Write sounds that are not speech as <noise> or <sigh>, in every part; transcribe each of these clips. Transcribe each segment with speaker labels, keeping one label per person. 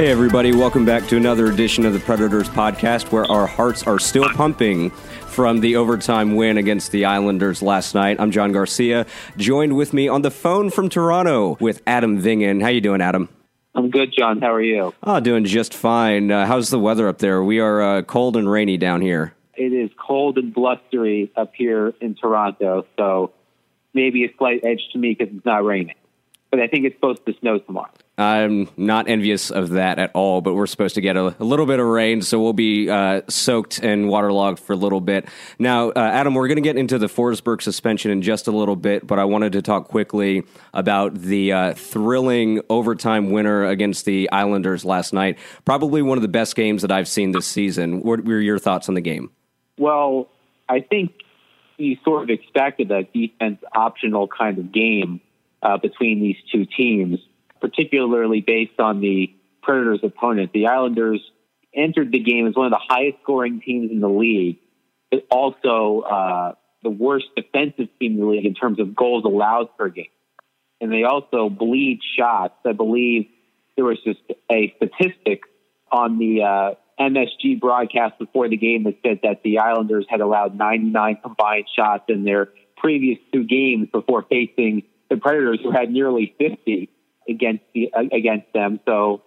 Speaker 1: Hey, everybody, welcome back to another edition of the Predators podcast where our hearts are still pumping from the overtime win against the Islanders last night. I'm John Garcia, joined with me on the phone from Toronto with Adam Vingan. How you doing, Adam?
Speaker 2: I'm good, John. How are you?
Speaker 1: Oh, doing just fine. Uh, how's the weather up there? We are uh, cold and rainy down here.
Speaker 2: It is cold and blustery up here in Toronto, so maybe a slight edge to me because it's not raining. But I think it's supposed to snow tomorrow.
Speaker 1: I'm not envious of that at all, but we're supposed to get a, a little bit of rain, so we'll be uh, soaked and waterlogged for a little bit. Now, uh, Adam, we're going to get into the Forsberg suspension in just a little bit, but I wanted to talk quickly about the uh, thrilling overtime winner against the Islanders last night. Probably one of the best games that I've seen this season. What were your thoughts on the game?
Speaker 2: Well, I think you sort of expected a defense optional kind of game uh, between these two teams particularly based on the Predators' opponent. The Islanders entered the game as one of the highest scoring teams in the league, but also uh, the worst defensive team in the league in terms of goals allowed per game. And they also bleed shots. I believe there was just a statistic on the uh, MSG broadcast before the game that said that the Islanders had allowed 99 combined shots in their previous two games before facing the Predators, who had nearly 50 against the, against them. So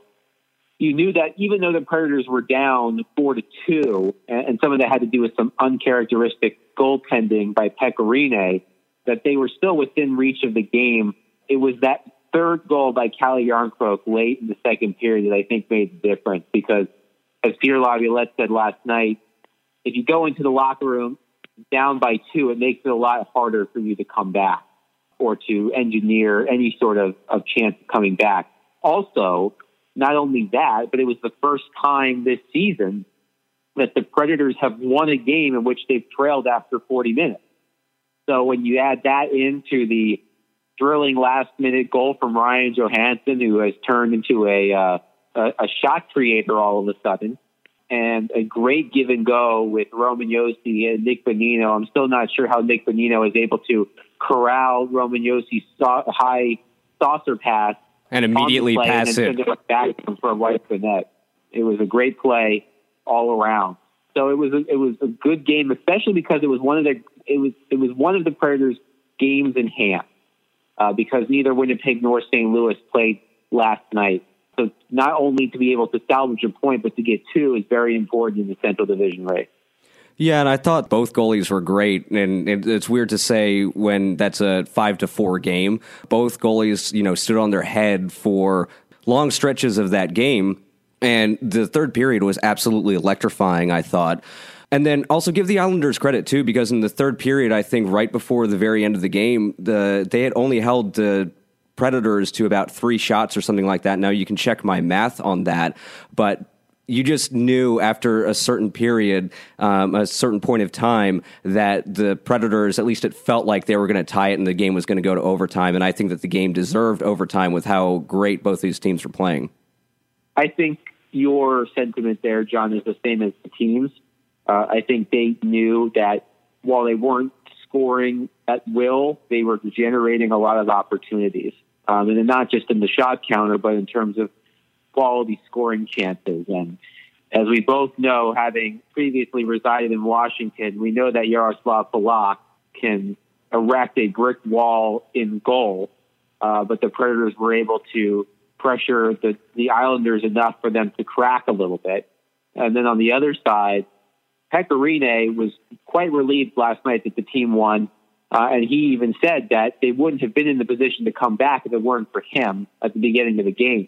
Speaker 2: you knew that even though the Predators were down four to two, and, some of that had to do with some uncharacteristic goaltending by Pekka Rinne, that they were still within reach of the game. It was that third goal by Calle Jarnkrok late in the second period that I think made the difference because, as Pierre Laviolette said last night, if you go into the locker room down by two, it makes it a lot harder for you to come back or to engineer any sort of, of chance of coming back. Also, not only that, but it was the first time this season that the Predators have won a game in which they've trailed after 40 minutes. So when you add that into the thrilling last minute goal from Ryan Johansen, who has turned into a, uh, a, a shot creator all of a sudden, and a great give and go with Roman Josi and Nick Bonino. I'm still not sure how Nick Bonino is able to corral Roman Josi's high saucer pass
Speaker 1: and immediately pass
Speaker 2: and it back for a white net. It was a great play all around. So it was a, it was a good game, especially because it was one of the it was it was one of the Predators' games in hand uh, because neither Winnipeg nor St. Louis played last night. So not only to be able to salvage a point, but to get two is very important in the Central Division race.
Speaker 1: Yeah, and I thought both goalies were great, and it's weird to say when that's a five to four game. Both goalies, you know, stood on their head for long stretches of that game, and the third period was absolutely electrifying. I thought. And then also give the Islanders credit too, because in the third period, I think right before the very end of the game, the they had only held the Predators to about three shots or something like that. Now you can check my math on that, but you just knew after a certain period, um, a certain point of time, that the Predators, at least it felt like they were going to tie it and the game was going to go to overtime. And I think that the game deserved overtime with how great both these teams were playing.
Speaker 2: I think your sentiment there, John, is the same as the teams. Uh, I think they knew that while they weren't scoring at will, they were generating a lot of opportunities. Um, and not just in the shot counter, but in terms of quality scoring chances. And as we both know, having previously resided in Washington, we know that Yaroslav Halak can erect a brick wall in goal. Uh, but the Predators were able to pressure the, the Islanders enough for them to crack a little bit. And then on the other side, Pekka Rinne was quite relieved last night that the team won. Uh, and he even said that they wouldn't have been in the position to come back if it weren't for him at the beginning of the game.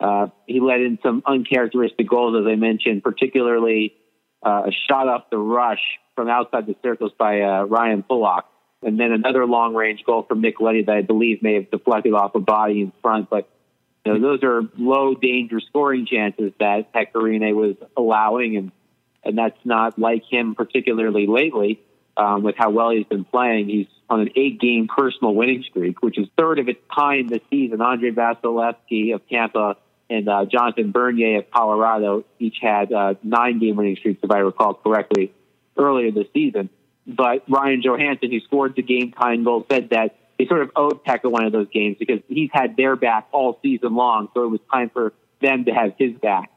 Speaker 2: Uh, he let in some uncharacteristic goals, as I mentioned, particularly uh, a shot off the rush from outside the circles by uh, Ryan Pulock, and then another long range goal from Nick Leddy that I believe may have deflected off a body in front. But you know, those are low danger scoring chances that Pekka Rinne was allowing, and and that's not like him particularly lately. Um, with how well he's been playing, he's on an eight-game personal winning streak, which is third of its kind this season. Andre Vasilevskiy of Tampa and uh, Jonathan Bernier of Colorado each had uh, nine-game winning streaks, if I recall correctly, earlier this season. But Ryan Johansen, who scored the game-tying goal, said that they sort of owed Pekka one of those games because he's had their back all season long, so it was time for them to have his back.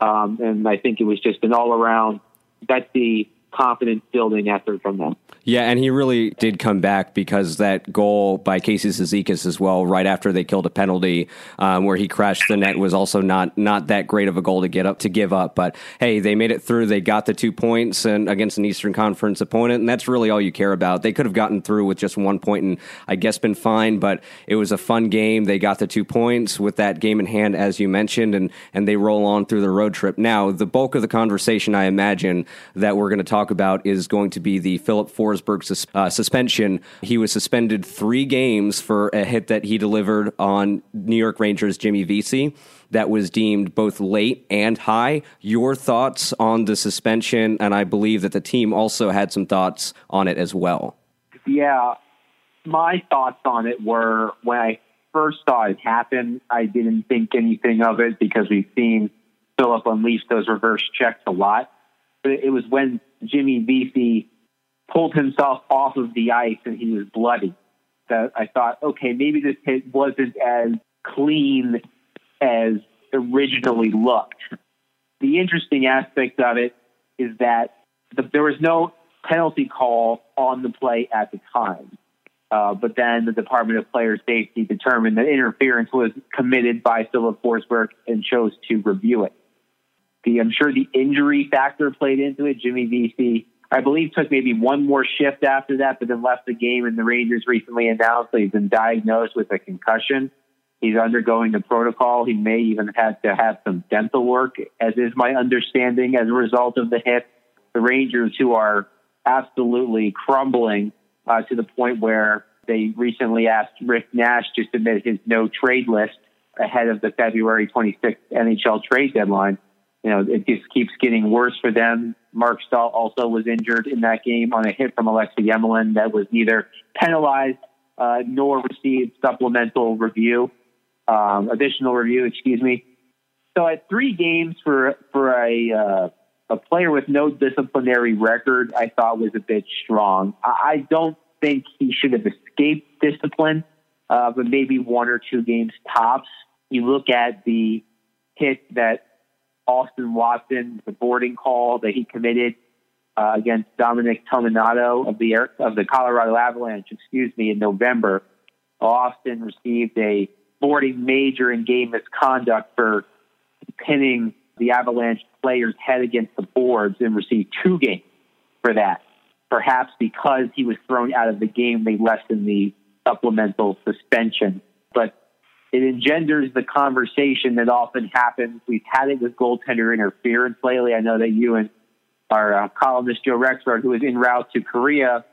Speaker 2: Um, and I think it was just an all-around Betsy confidence building effort from them.
Speaker 1: Yeah, and he really did come back because that goal by Casey Cizikas as well, right after they killed a penalty um, where he crashed the net, was also not not that great of a goal to get up to give up. But hey, they made it through. They got the two points and against an Eastern Conference opponent, and that's really all you care about. They could have gotten through with just one point and I guess been fine, but it was a fun game. They got the two points with that game in hand, as you mentioned, and and they roll on through the road trip. Now, the bulk of the conversation, I imagine, that we're going to talk about is going to be the Filip Forsberg sus- uh, suspension. He was suspended three games for a hit that he delivered on New York Rangers Jimmy Vesey that was deemed both late and high. Your thoughts on the suspension, and I believe that the team also had some thoughts on it as well.
Speaker 2: Yeah, my thoughts on it were when I first saw it happen, I didn't think anything of it because we've seen Filip unleash those reverse checks a lot. But it was when Jimmy Vesey pulled himself off of the ice and he was bloody. That I thought, okay, maybe this hit wasn't as clean as originally looked. The interesting aspect of it is that the, there was no penalty call on the play at the time. Uh, but then the Department of Player Safety determined that interference was committed by Filip Forsberg and chose to review it. The, I'm sure the injury factor played into it. Jimmy Vesey I believe took maybe one more shift after that, but then left the game. And the Rangers recently announced that he's been diagnosed with a concussion. He's undergoing the protocol. He may even have to have some dental work, as is my understanding, as a result of the hit. The Rangers, who are absolutely crumbling uh, to the point where they recently asked Rick Nash to submit his no trade list ahead of the February 26th NHL trade deadline you know, it just keeps getting worse for them. Mark Staal also was injured in that game on a hit from Alexei Emelin that was neither penalized uh, nor received supplemental review, um, additional review, excuse me. So at three games for for a uh, a player with no disciplinary record, I thought was a bit strong. I don't think he should have escaped discipline, uh, but maybe one or two games tops. You look at the hit that Austin Watson, the boarding call that he committed uh, against Dominic Toninato of the of the Colorado Avalanche, excuse me, in November. Austin received a boarding major in game misconduct for pinning the Avalanche player's head against the boards and received two games for that. Perhaps because he was thrown out of the game, they lessened the supplemental suspension. But it engenders the conversation that often happens. We've had it with goaltender interference lately. I know that you and our uh, columnist Joe Rexrode, who is en route to Korea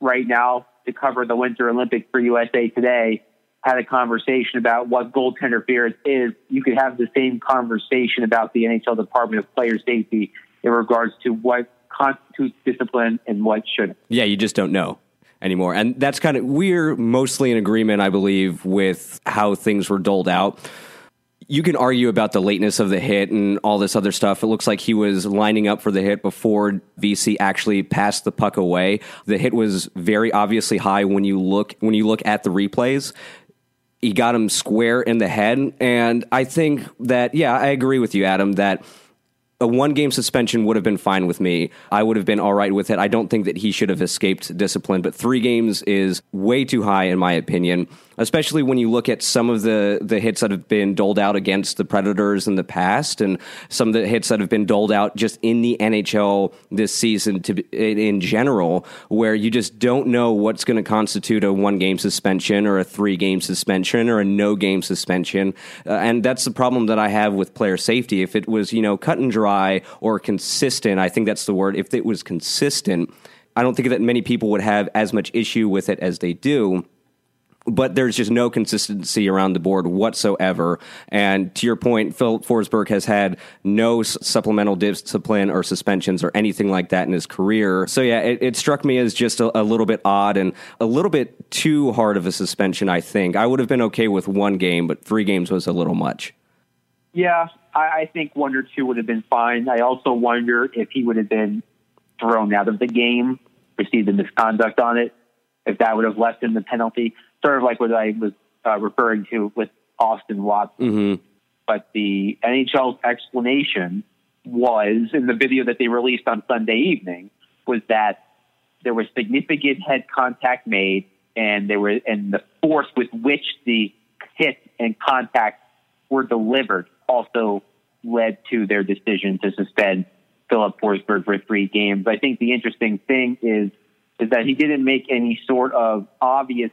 Speaker 2: right now to cover the Winter Olympics for USA Today, had a conversation about what goaltender interference is. You could have the same conversation about the NHL Department of Player Safety in regards to what constitutes discipline and what shouldn't.
Speaker 1: Yeah, you just don't know anymore. And that's kind of, we're mostly in agreement, I believe, with how things were doled out. You can argue about the lateness of the hit and all this other stuff. It looks like he was lining up for the hit before Vesey actually passed the puck away. The hit was very obviously high when you look when you look at the replays he got him square in the head. And I think that, yeah, I agree with you, Adam, that a one game suspension would have been fine with me. I would have been all right with it. I don't think that he should have escaped discipline, but three games is way too high, in my opinion especially when you look at some of the, the hits that have been doled out against the Predators in the past and some of the hits that have been doled out just in the NHL this season to, in general, where you just don't know what's going to constitute a one game suspension or a three game suspension or a no game suspension. Uh, and that's the problem that I have with player safety. If it was, you know, cut and dry or consistent, I think that's the word. If it was consistent, I don't think that many people would have as much issue with it as they do but there's just no consistency around the board whatsoever. And to your point, Phil Forsberg has had no supplemental discipline or suspensions or anything like that in his career. So yeah, it, it struck me as just a, a, little bit odd and a little bit too hard of a suspension. I think I would have been okay with one game, but three games was a little much.
Speaker 2: Yeah, I, I think one or two would have been fine. I also wonder if he would have been thrown out of the game, received the misconduct on it, if that would have lessened the penalty sort of like what I was uh, referring to with Austin Watson.
Speaker 1: Mm-hmm.
Speaker 2: But the NHL's explanation was in the video that they released on Sunday evening was that there was significant head contact made, and there were and the force with which the hit and contact were delivered also led to their decision to suspend Filip Forsberg for three games. I think the interesting thing is is that he didn't make any sort of obvious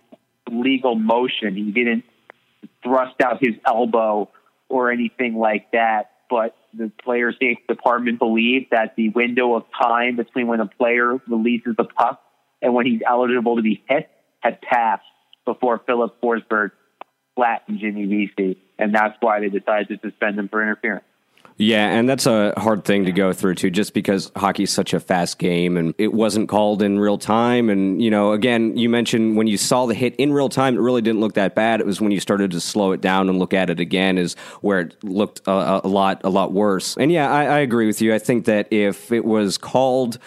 Speaker 2: legal motion. He didn't thrust out his elbow or anything like that. But the player safety department believed that the window of time between when a player releases the puck and when he's eligible to be hit had passed before Filip Forsberg flattened Jimmy Vesey. And that's why they decided to suspend him for interference.
Speaker 1: Yeah, and that's a hard thing to go through too, just because hockey's such a fast game and it wasn't called in real time. And, you know, again, you mentioned when you saw the hit in real time, it really didn't look that bad. It was when you started to slow it down and look at it again is where it looked a, a lot, a lot worse. And yeah, I, I agree with you. I think that if it was called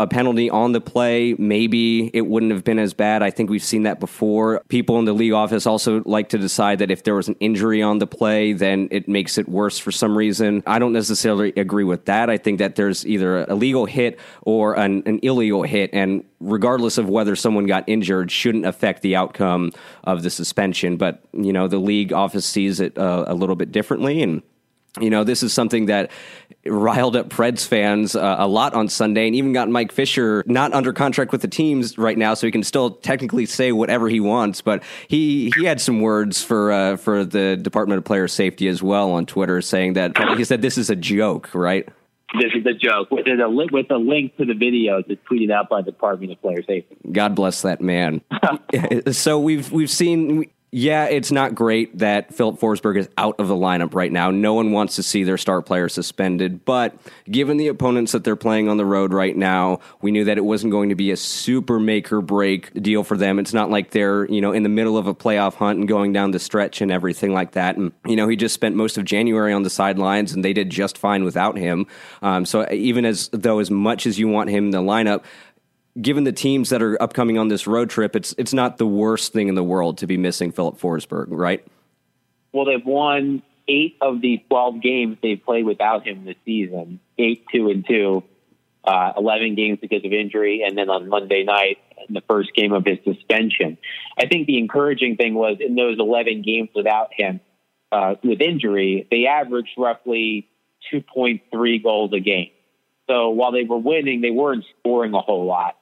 Speaker 1: a penalty on the play, maybe it wouldn't have been as bad. I think we've seen that before. People in the league office also like to decide that if there was an injury on the play, then it makes it worse for some reason. I don't necessarily agree with that. I think that there's either a legal hit or an, an illegal hit, and regardless of whether someone got injured, shouldn't affect the outcome of the suspension. But, you know, the league office sees it uh, a little bit differently, and you know, this is something that riled up Preds fans uh, a lot on Sunday and even got Mike Fisher not under contract with the teams right now, so he can still technically say whatever he wants. But he, he had some words for, uh, for the Department of Player Safety as well on Twitter saying that he said this is a joke, right?
Speaker 2: This is a joke with a, with a link to the video that's tweeted out by the Department of Player Safety.
Speaker 1: God bless that man. <laughs> so we've we've seen yeah, it's not great that Filip Forsberg is out of the lineup right now. No one wants to see their star player suspended, but given the opponents that they're playing on the road right now, we knew that it wasn't going to be a super make or break deal for them. It's not like they're, you know, in the middle of a playoff hunt and going down the stretch and everything like that. And, you know, he just spent most of January on the sidelines and they did just fine without him. Um, so even as though as much as you want him in the lineup, given the teams that are upcoming on this road trip, it's it's not the worst thing in the world to be missing Filip Forsberg, right?
Speaker 2: Well, they've won eight of the twelve games they've played without him this season. Eight, two, and two. Uh, Eleven games because of injury, and then on Monday night, in the first game of his suspension. I think the encouraging thing was in those eleven games without him, uh, with injury, they averaged roughly two point three goals a game. So while they were winning, they weren't scoring a whole lot.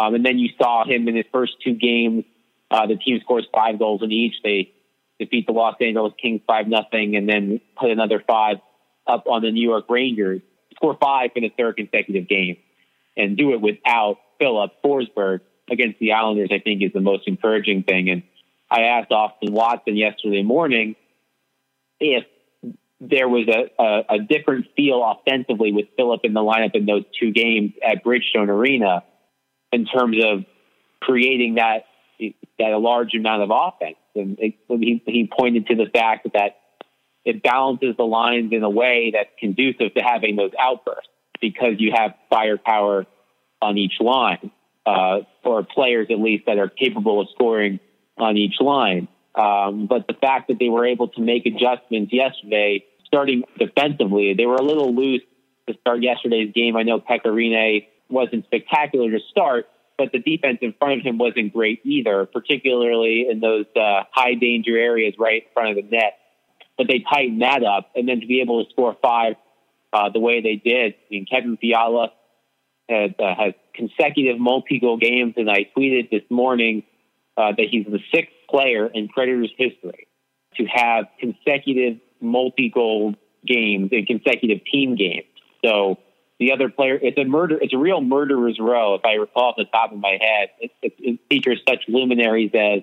Speaker 2: Um, and then you saw him in his first two games. Uh, the team scores five goals in each. They defeat the Los Angeles Kings five nothing, and then put another five up on the New York Rangers. Score five for the third consecutive game, and do it without Filip Forsberg against the Islanders. I think is the most encouraging thing. And I asked Austin Watson yesterday morning if there was a, a, a different feel offensively with Filip in the lineup in those two games at Bridgestone Arena in terms of creating that that a large amount of offense. And it, he, he pointed to the fact that it balances the lines in a way that's conducive to having those outbursts because you have firepower on each line, uh, or players at least that are capable of scoring on each line. Um, but the fact that they were able to make adjustments yesterday, starting defensively, they were a little loose to start yesterday's game. I know Pekka Rinne wasn't spectacular to start, but the defense in front of him wasn't great either, particularly in those uh, high danger areas right in front of the net. But they tightened that up, and then to be able to score five uh, the way they did. I mean, Kevin Fiala had, uh, has consecutive multi-goal games, and I tweeted this morning uh, that he's the sixth player in Predators history to have consecutive multi-goal games and consecutive team games. So the other player, it's a murder, it's a real murderer's row, if I recall off the top of my head. It, it, it features such luminaries as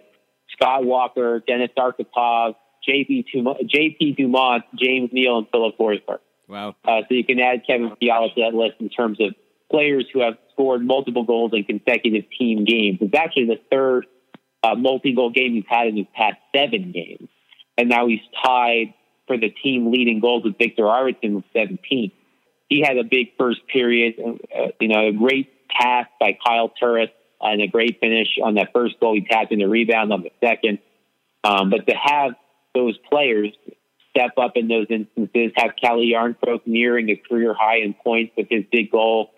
Speaker 2: Scott Walker, Denis Arkhipov, JP, JP Dumont, James Neal, and Filip Forsberg.
Speaker 1: Wow.
Speaker 2: Uh, so you can add Kevin Fiala to that list in terms of players who have scored multiple goals in consecutive team games. It's actually the third uh, multi-goal game he's had in his past seven games. And now he's tied for the team leading goals with Viktor Arvidsson with 17. He had a big first period, uh, you know, a great pass by Kyle Turris and a great finish on that first goal. He tapped in the rebound on the second. Um, but to have those players step up in those instances, have Calle Jarnkrok nearing a career high in points with his big goal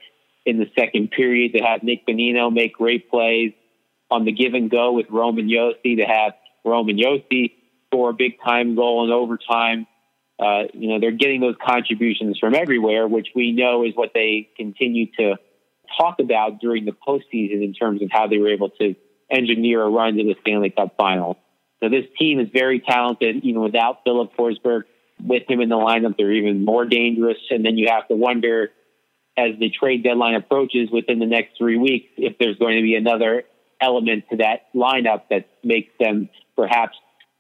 Speaker 2: in the second period, to have Nick Bonino make great plays on the give and go with Roman Josi, to have Roman Josi score a big time goal in overtime. Uh, you know, they're getting those contributions from everywhere, which we know is what they continue to talk about during the postseason in terms of how they were able to engineer a run to the Stanley Cup final. So this team is very talented, even without Filip Forsberg with him in the lineup. They're even more dangerous. And then you have to wonder as the trade deadline approaches within the next three weeks if there's going to be another element to that lineup that makes them perhaps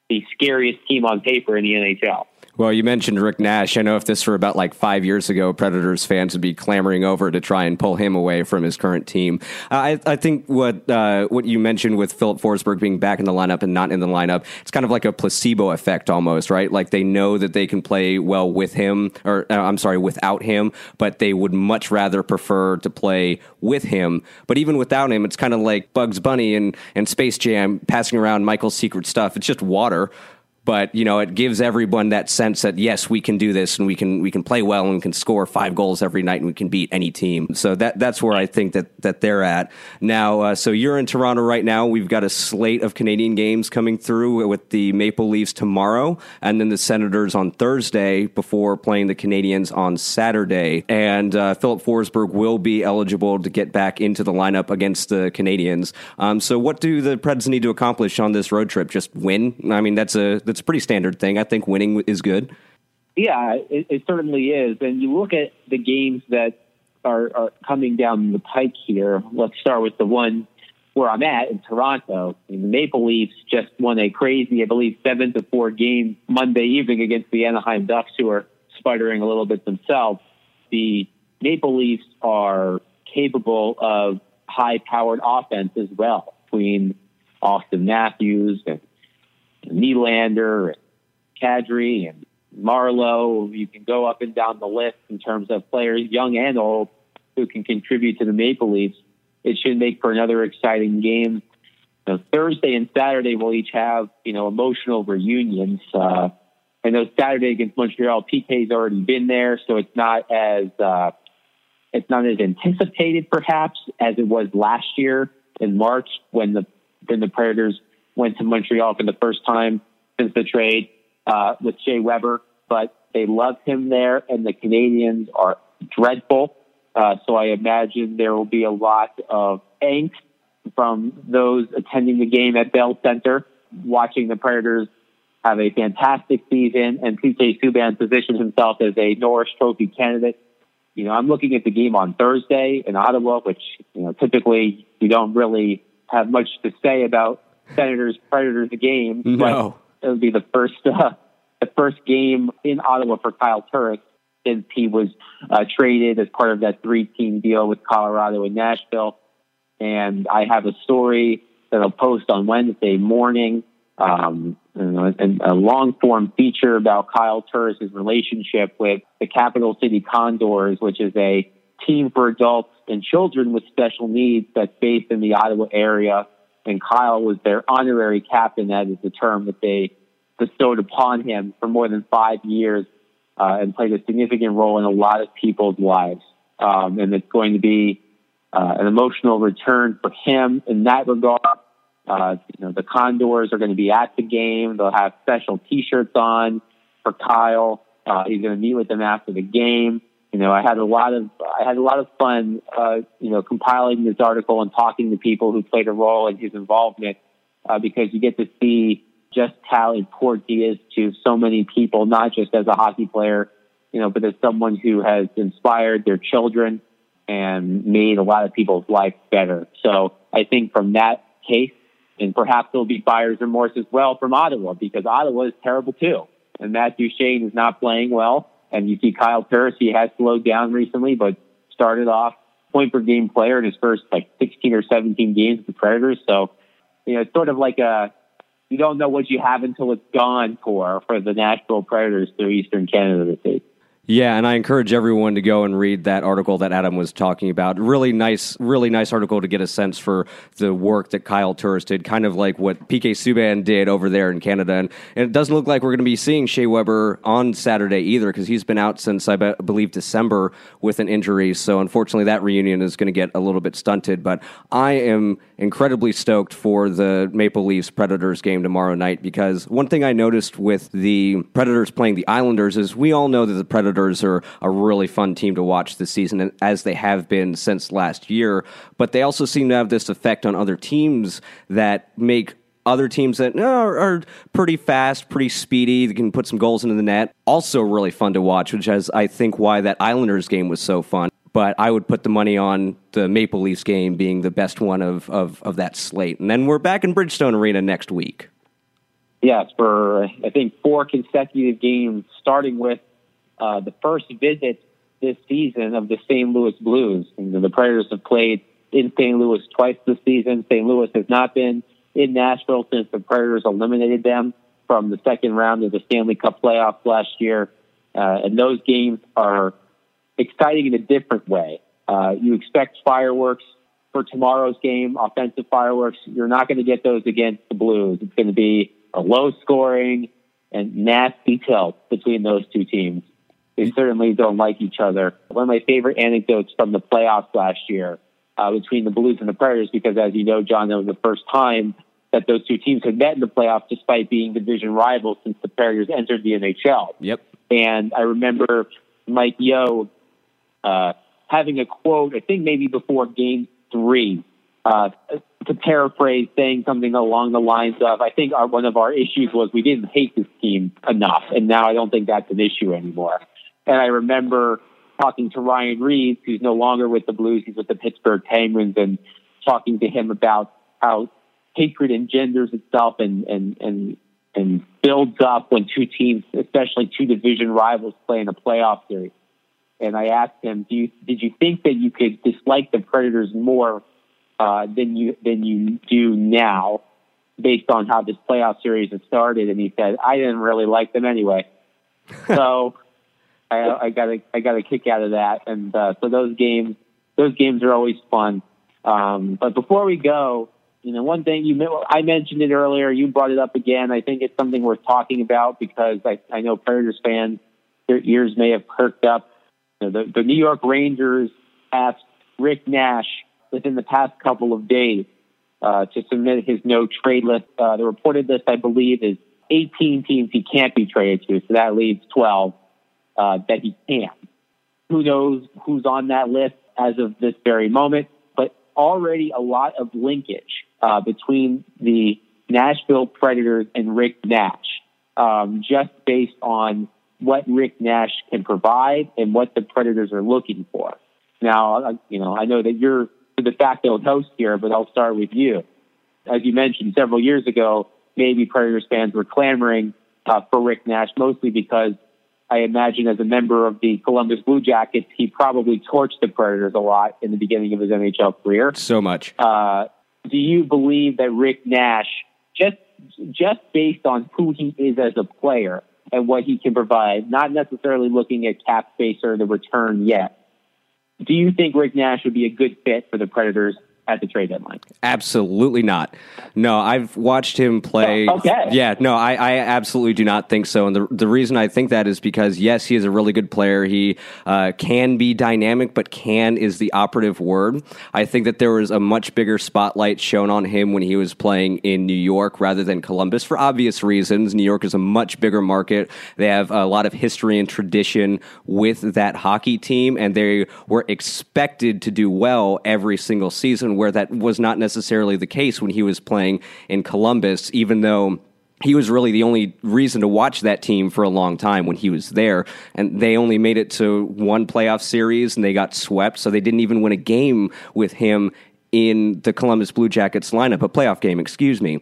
Speaker 2: the scariest team on paper in the NHL.
Speaker 1: Well, you mentioned Rick Nash. I know if this were about like five years ago, Predators fans would be clamoring over to try and pull him away from his current team. I, I think what uh, what you mentioned with Filip Forsberg being back in the lineup and not in the lineup, it's kind of like a placebo effect almost, right? Like they know that they can play well with him, or uh, I'm sorry, without him, but they would much rather prefer to play with him. But even without him, it's kind of like Bugs Bunny and, and Space Jam passing around Michael's secret stuff. It's just water but you know it gives everyone that sense that yes we can do this and we can we can play well and we can score five goals every night and we can beat any team. So that that's where i think that that they're at. Now uh, so you're in toronto right now. We've got a slate of canadian games coming through with the maple leafs tomorrow and then the senators on thursday before playing the canadiens on saturday. And uh, filip forsberg will be eligible to get back into the lineup against the canadiens. Um, so what do the preds need to accomplish on this road trip? Just win? I mean that's a that's it's a pretty standard thing. I think winning is good.
Speaker 2: Yeah, it, it certainly is. And you look at the games that are, are coming down the pike here. Let's start with the one where I'm at in Toronto. I mean, the Maple Leafs just won a crazy, I believe, seven to four game Monday evening against the Anaheim Ducks, who are sputtering a little bit themselves. The Maple Leafs are capable of high powered offense as well between Auston Matthews and Nylander and Kadri and Marleau. You can go up and down the list in terms of players, young and old, who can contribute to the Maple Leafs. It should make for another exciting game. You know, Thursday and Saturday will each have you know emotional reunions. Uh, I know Saturday against Montreal, PK's already been there, so it's not as uh, it's not as anticipated perhaps as it was last year in March when the when the Predators went to Montreal for the first time since the trade uh, with Shea Weber, but they love him there, and the Canadiens are dreadful. Uh, so I imagine there will be a lot of angst from those attending the game at Bell Center, watching the Predators have a fantastic season, and PK Subban position himself as a Norris Trophy candidate. You know, I'm looking at the game on Thursday in Ottawa, which you know typically you don't really have much to say about Senators Predators game.
Speaker 1: No,
Speaker 2: it would be the first uh, the first game in Ottawa for Kyle Turris since he was uh, traded as part of that three team deal with Colorado and Nashville. And I have a story that I'll post on Wednesday morning. Um, and a long form feature about Kyle Turris' relationship with the Capital City Condors, which is a team for adults and children with special needs that's based in the Ottawa area and Kyle was their honorary captain. That is the term that they bestowed upon him for more than five years uh, and played a significant role in a lot of people's lives. Um, and it's going to be uh, an emotional return for him in that regard. Uh, you know, the Condors are going to be at the game. They'll have special T-shirts on for Kyle. Uh, he's going to meet with them after the game. You know, I had a lot of I had a lot of fun, uh, you know, compiling this article and talking to people who played a role in his involvement uh, because you get to see just how important he is to so many people, not just as a hockey player, you know, but as someone who has inspired their children and made a lot of people's life better. So I think from that case, and perhaps there'll be buyer's remorse as well from Ottawa because Ottawa is terrible too. And Matt Duchene is not playing well. And you see Kyle Turris, he has slowed down recently, but started off point per game player in his first like 16 or 17 games with the Predators. So, you know, it's sort of like a, you don't know what you have until it's gone for, for the Nashville Predators through Eastern Canada this week.
Speaker 1: Yeah, and I encourage everyone to go and read that article that Adam was talking about. Really nice, really nice article to get a sense for the work that Kyle Turris did, kind of like what PK Subban did over there in Canada. And, and it doesn't look like we're going to be seeing Shea Weber on Saturday either, because he's been out since I be- believe December with an injury. So unfortunately, that reunion is going to get a little bit stunted. But I am incredibly stoked for the Maple Leafs Predators game tomorrow night because one thing I noticed with the Predators playing the Islanders is we all know that the Predators are a really fun team to watch this season, as they have been since last year. But they also seem to have this effect on other teams that make other teams that are, are, pretty fast, pretty speedy, they can put some goals into the net. Also, really fun to watch, which is, I think, why that Islanders game was so fun. But I would put the money on the Maple Leafs game being the best one of, of, of that slate. And then we're back in Bridgestone Arena next week.
Speaker 2: Yes, for I think four consecutive games, starting with uh, the first visit this season of the St. Louis Blues. The Predators have played in St. Louis twice this season. St. Louis has not been in Nashville since the Predators eliminated them from the second round of the Stanley Cup playoffs last year. Uh, and those games are exciting in a different way. Uh, you expect fireworks for tomorrow's game, offensive fireworks. You're not going to get those against the Blues. It's going to be a low scoring and nasty tilt between those two teams. They certainly don't like each other. One of my favorite anecdotes from the playoffs last year uh, between the Blues and the Predators, because as you know, John, that was the first time that those two teams had met in the playoffs, despite being division rivals since the Predators entered the NHL.
Speaker 1: Yep.
Speaker 2: And I remember Mike Yeo uh, having a quote, I think maybe before Game Three, uh, to paraphrase, saying something along the lines of, "I think our, one of our issues was we didn't hate this team enough, and now I don't think that's an issue anymore." And I remember talking to Ryan Reaves, who's no longer with the Blues, he's with the Pittsburgh Penguins, and talking to him about how hatred engenders itself and and and and builds up when two teams, especially two division rivals, play in a playoff series. And I asked him, "Do you did you think that you could dislike the Predators more uh, than you than you do now, based on how this playoff series has started?" And he said, "I didn't really like them anyway." <laughs> so I, I got a I got a kick out of that, and uh, so those games those games are always fun. Um, but before we go, you know, one thing you I mentioned it earlier, you brought it up again. I think it's something worth talking about because I, I know Predators fans their ears may have perked up. You know, the, the New York Rangers asked Rick Nash within the past couple of days uh, to submit his no trade list. Uh, the reported list, I believe, is 18 teams he can't be traded to, so that leaves 12 uh, that he can. Who knows who's on that list as of this very moment, but already a lot of linkage uh, between the Nashville Predators and Rick Nash, um, just based on what Rick Nash can provide and what the Predators are looking for. Now, you know, I know that you're the fact facto host here, but I'll start with you. As you mentioned several years ago, maybe Predators fans were clamoring uh, for Rick Nash, mostly because I imagine as a member of the Columbus Blue Jackets, he probably torched the Predators a lot in the beginning of his NHL career.
Speaker 1: So much.
Speaker 2: Uh, do you believe that Rick Nash, just just based on who he is as a player and what he can provide, not necessarily looking at cap space or the return yet, do you think Rick Nash would be a good fit for the Predators at the trade deadline?
Speaker 1: Absolutely not. No, I've watched him play.
Speaker 2: Oh, okay.
Speaker 1: Yeah, no, I, I absolutely do not think so. And the, the reason I think that is because, yes, he is a really good player. He uh, can be dynamic, but can is the operative word. I think that there was a much bigger spotlight shown on him when he was playing in New York rather than Columbus for obvious reasons. New York is a much bigger market. They have a lot of history and tradition with that hockey team, and they were expected to do well every single season where that was not necessarily the case when he was playing in Columbus, even though he was really the only reason to watch that team for a long time when he was there. And they only made it to one playoff series and they got swept. So they didn't even win a game with him in the Columbus Blue Jackets lineup, a playoff game, excuse me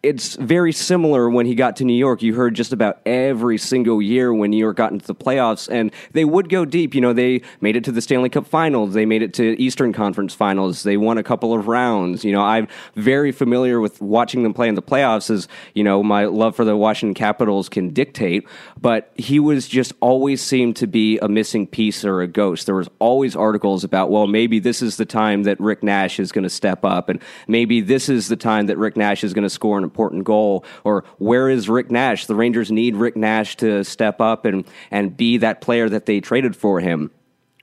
Speaker 1: it's very similar when he got to New York. You heard just about every single year when New York got into the playoffs, and they would go deep. You know, they made it to the Stanley Cup Finals, they made it to Eastern Conference Finals, they won a couple of rounds. You know, I'm very familiar with watching them play in the playoffs, as you know, my love for the Washington Capitals can dictate. But he was just always seemed to be a missing piece or a ghost. There was always articles about, well, maybe this is the time that Rick Nash is going to step up, and maybe this is the time that Rick Nash is going to score an important goal? Or where is Rick Nash? The Rangers need Rick Nash to step up and, and be that player that they traded for him.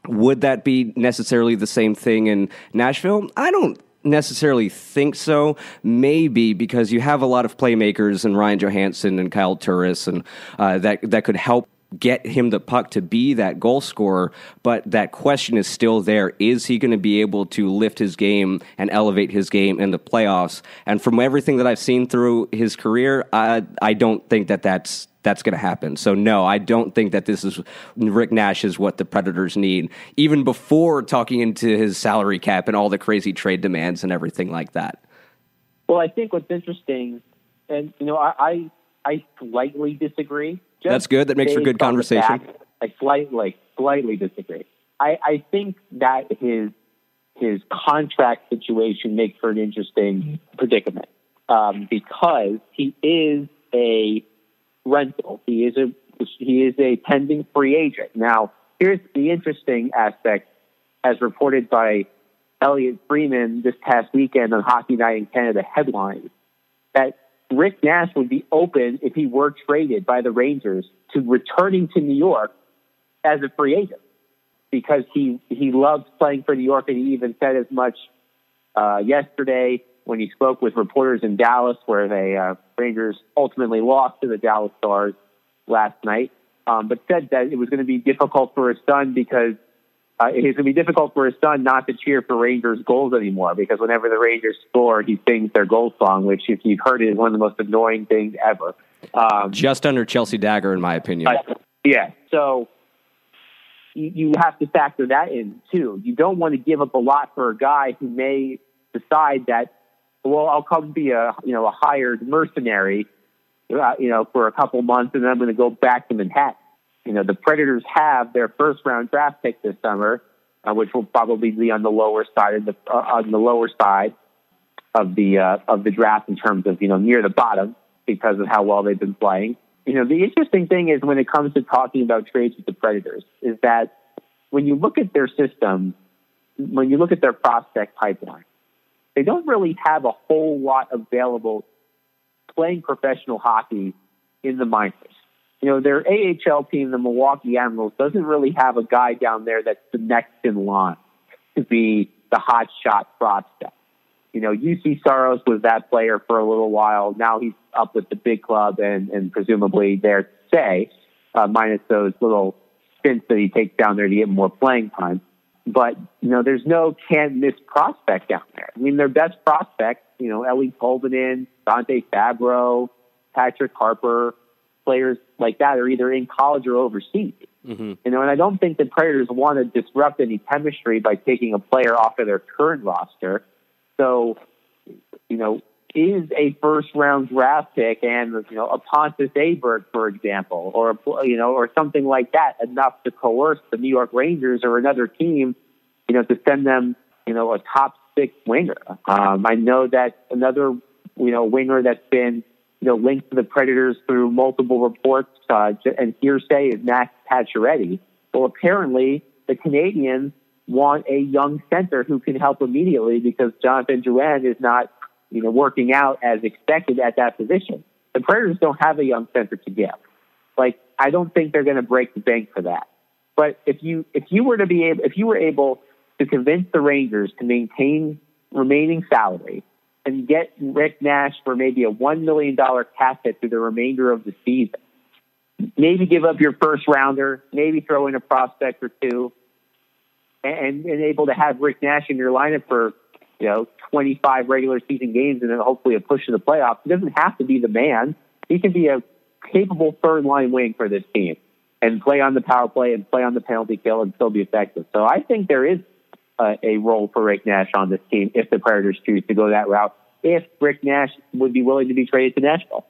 Speaker 1: Would that be necessarily the same thing in Nashville? I don't necessarily think so. Maybe because you have a lot of playmakers and Ryan Johansen and Kyle Turris, and uh, that that could help get him the puck to be that goal scorer, but that question is still there. Is he going to be able to lift his game and elevate his game in the playoffs? And from everything that I've seen through his career, I, I don't think that that's that's going to happen. So no, I don't think that this is Rick Nash is what the Predators need, even before talking into his salary cap and all the crazy trade demands and everything like that.
Speaker 2: Well, I think what's interesting, and you know, I I, I slightly disagree
Speaker 1: that's good. That makes for good conversation. Back,
Speaker 2: I slightly, slightly disagree. I, I think that his his contract situation makes for an interesting predicament um, because he is a rental. He is a he is a pending free agent. Now, here's the interesting aspect, as reported by Elliotte Friedman this past weekend on Hockey Night in Canada headlines, that Rick Nash would be open if he were traded by the Rangers to returning to New York as a free agent because he he loves playing for New York, and he even said as much uh, yesterday when he spoke with reporters in Dallas, where the uh, Rangers ultimately lost to the Dallas Stars last night. Um, but said that it was going to be difficult for his son because uh, it's going to be difficult for his son not to cheer for Rangers goals anymore because whenever the Rangers score, he sings their goal song, which, if you've heard it, is one of the most annoying things ever.
Speaker 1: Um, Just under Chelsea Dagger, in my opinion.
Speaker 2: Uh, yeah. So you, you have to factor that in too. You don't want to give up a lot for a guy who may decide that, well, I'll come be a you know a hired mercenary, uh, you know, for a couple months, and then I'm going to go back to Manhattan. You know, the Predators have their first round draft pick this summer, uh, which will probably be on the lower side of the uh, on the lower side of the uh, of the draft in terms of you know near the bottom because of how well they've been playing. You know, the interesting thing is when it comes to talking about trades with the Predators is that when you look at their system, when you look at their prospect pipeline, they don't really have a whole lot available playing professional hockey in the minors you know, their AHL team, the Milwaukee Admirals, doesn't really have a guy down there that's the next in line to be the hot shot prospect. You know, Juuse Saros was that player for a little while. Now he's up with the big club and, and presumably there to stay, uh, minus those little stints that he takes down there to get more playing time. But, you know, there's no can't miss prospect down there. I mean, their best prospects, you know, Eeli Tolvanen, Dante Fabbro, Patrick Harper, players like that are either in college or overseas. Mm-hmm. You know, and I don't think the Predators want to disrupt any chemistry by taking a player off of their current roster. So, you know, is a first round draft pick and you know a Pontus Aberg, for example, or you know, or something like that enough to coerce the New York Rangers or another team, you know, to send them, you know, a top six winger. Um, I know that another, you know, winger that's been you know, linked to the Predators through multiple reports uh, and hearsay is Max Pacioretty. Well, apparently the Canadiens want a young center who can help immediately because Jonathan Drouin is not, you know, working out as expected at that position. The Predators don't have a young center to give. Like, I don't think they're going to break the bank for that. But if you if you were to be able if you were able to convince the Rangers to maintain remaining salary and get Rick Nash for maybe a one million dollar cap hit through the remainder of the season, maybe give up your first rounder, maybe throw in a prospect or two, and, and able to have Rick Nash in your lineup for you know 25 regular season games and then hopefully a push to the playoffs. He doesn't have to be the man. He can be a capable third line wing for this team and play on the power play and play on the penalty kill and still be effective. So I think there is uh, a role for Rick Nash on this team if the Predators choose to go that route. If Rick Nash would be willing to be traded to Nashville.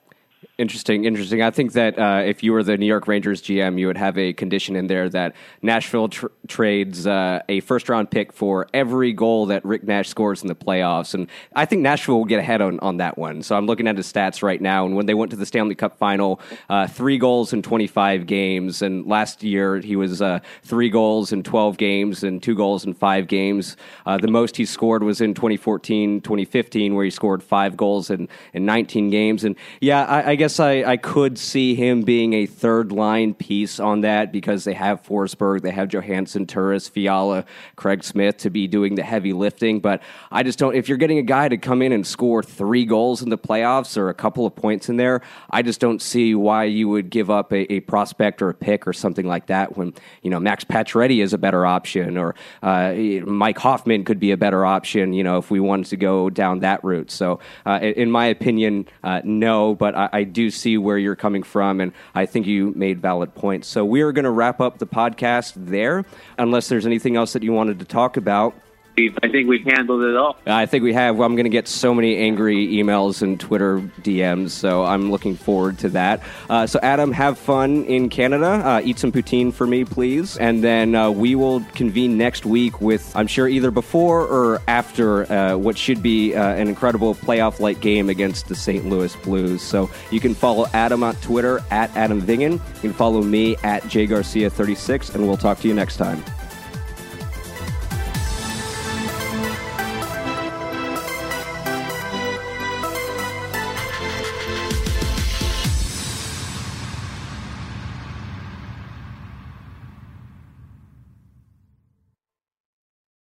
Speaker 1: Interesting, interesting. I think that uh, if you were the New York Rangers GM, you would have a condition in there that Nashville tr- trades uh, a first round pick for every goal that Rick Nash scores in the playoffs. And I think Nashville will get ahead on, on that one. So I'm looking at his stats right now. And when they went to the Stanley Cup final, uh, three goals in 25 games. And last year, he was uh, three goals in 12 games and two goals in five games. Uh, the most he scored was in 2014, 2015, where he scored five goals in, in 19 games. And yeah, I, I guess guess I, I could see him being a third line piece on that because they have Forsberg, they have Johansen, Turris, Fiala, Craig Smith to be doing the heavy lifting. But I just don't. If you're getting a guy to come in and score three goals in the playoffs or a couple of points in there, I just don't see why you would give up a, a prospect or a pick or something like that when you know Max Pacioretty is a better option or uh, Mike Hoffman could be a better option. You know, if we wanted to go down that route. So, uh, in my opinion, uh, no. But I, I do see where you're coming from, and I think you made valid points. So we are going to wrap up the podcast there, unless there's anything else that you wanted to talk about.
Speaker 2: I think we've handled it all.
Speaker 1: I think we have. I'm going to get so many angry emails and Twitter DMs, so I'm looking forward to that. Uh, so, Adam, have fun in Canada. Uh, eat some poutine for me, please. And then uh, we will convene next week with, I'm sure, either before or after uh, what should be uh, an incredible playoff like game against the St. Louis Blues. So, you can follow Adam on Twitter at Adam Vingan. You can follow me at jgarcia36, and we'll talk to you next time.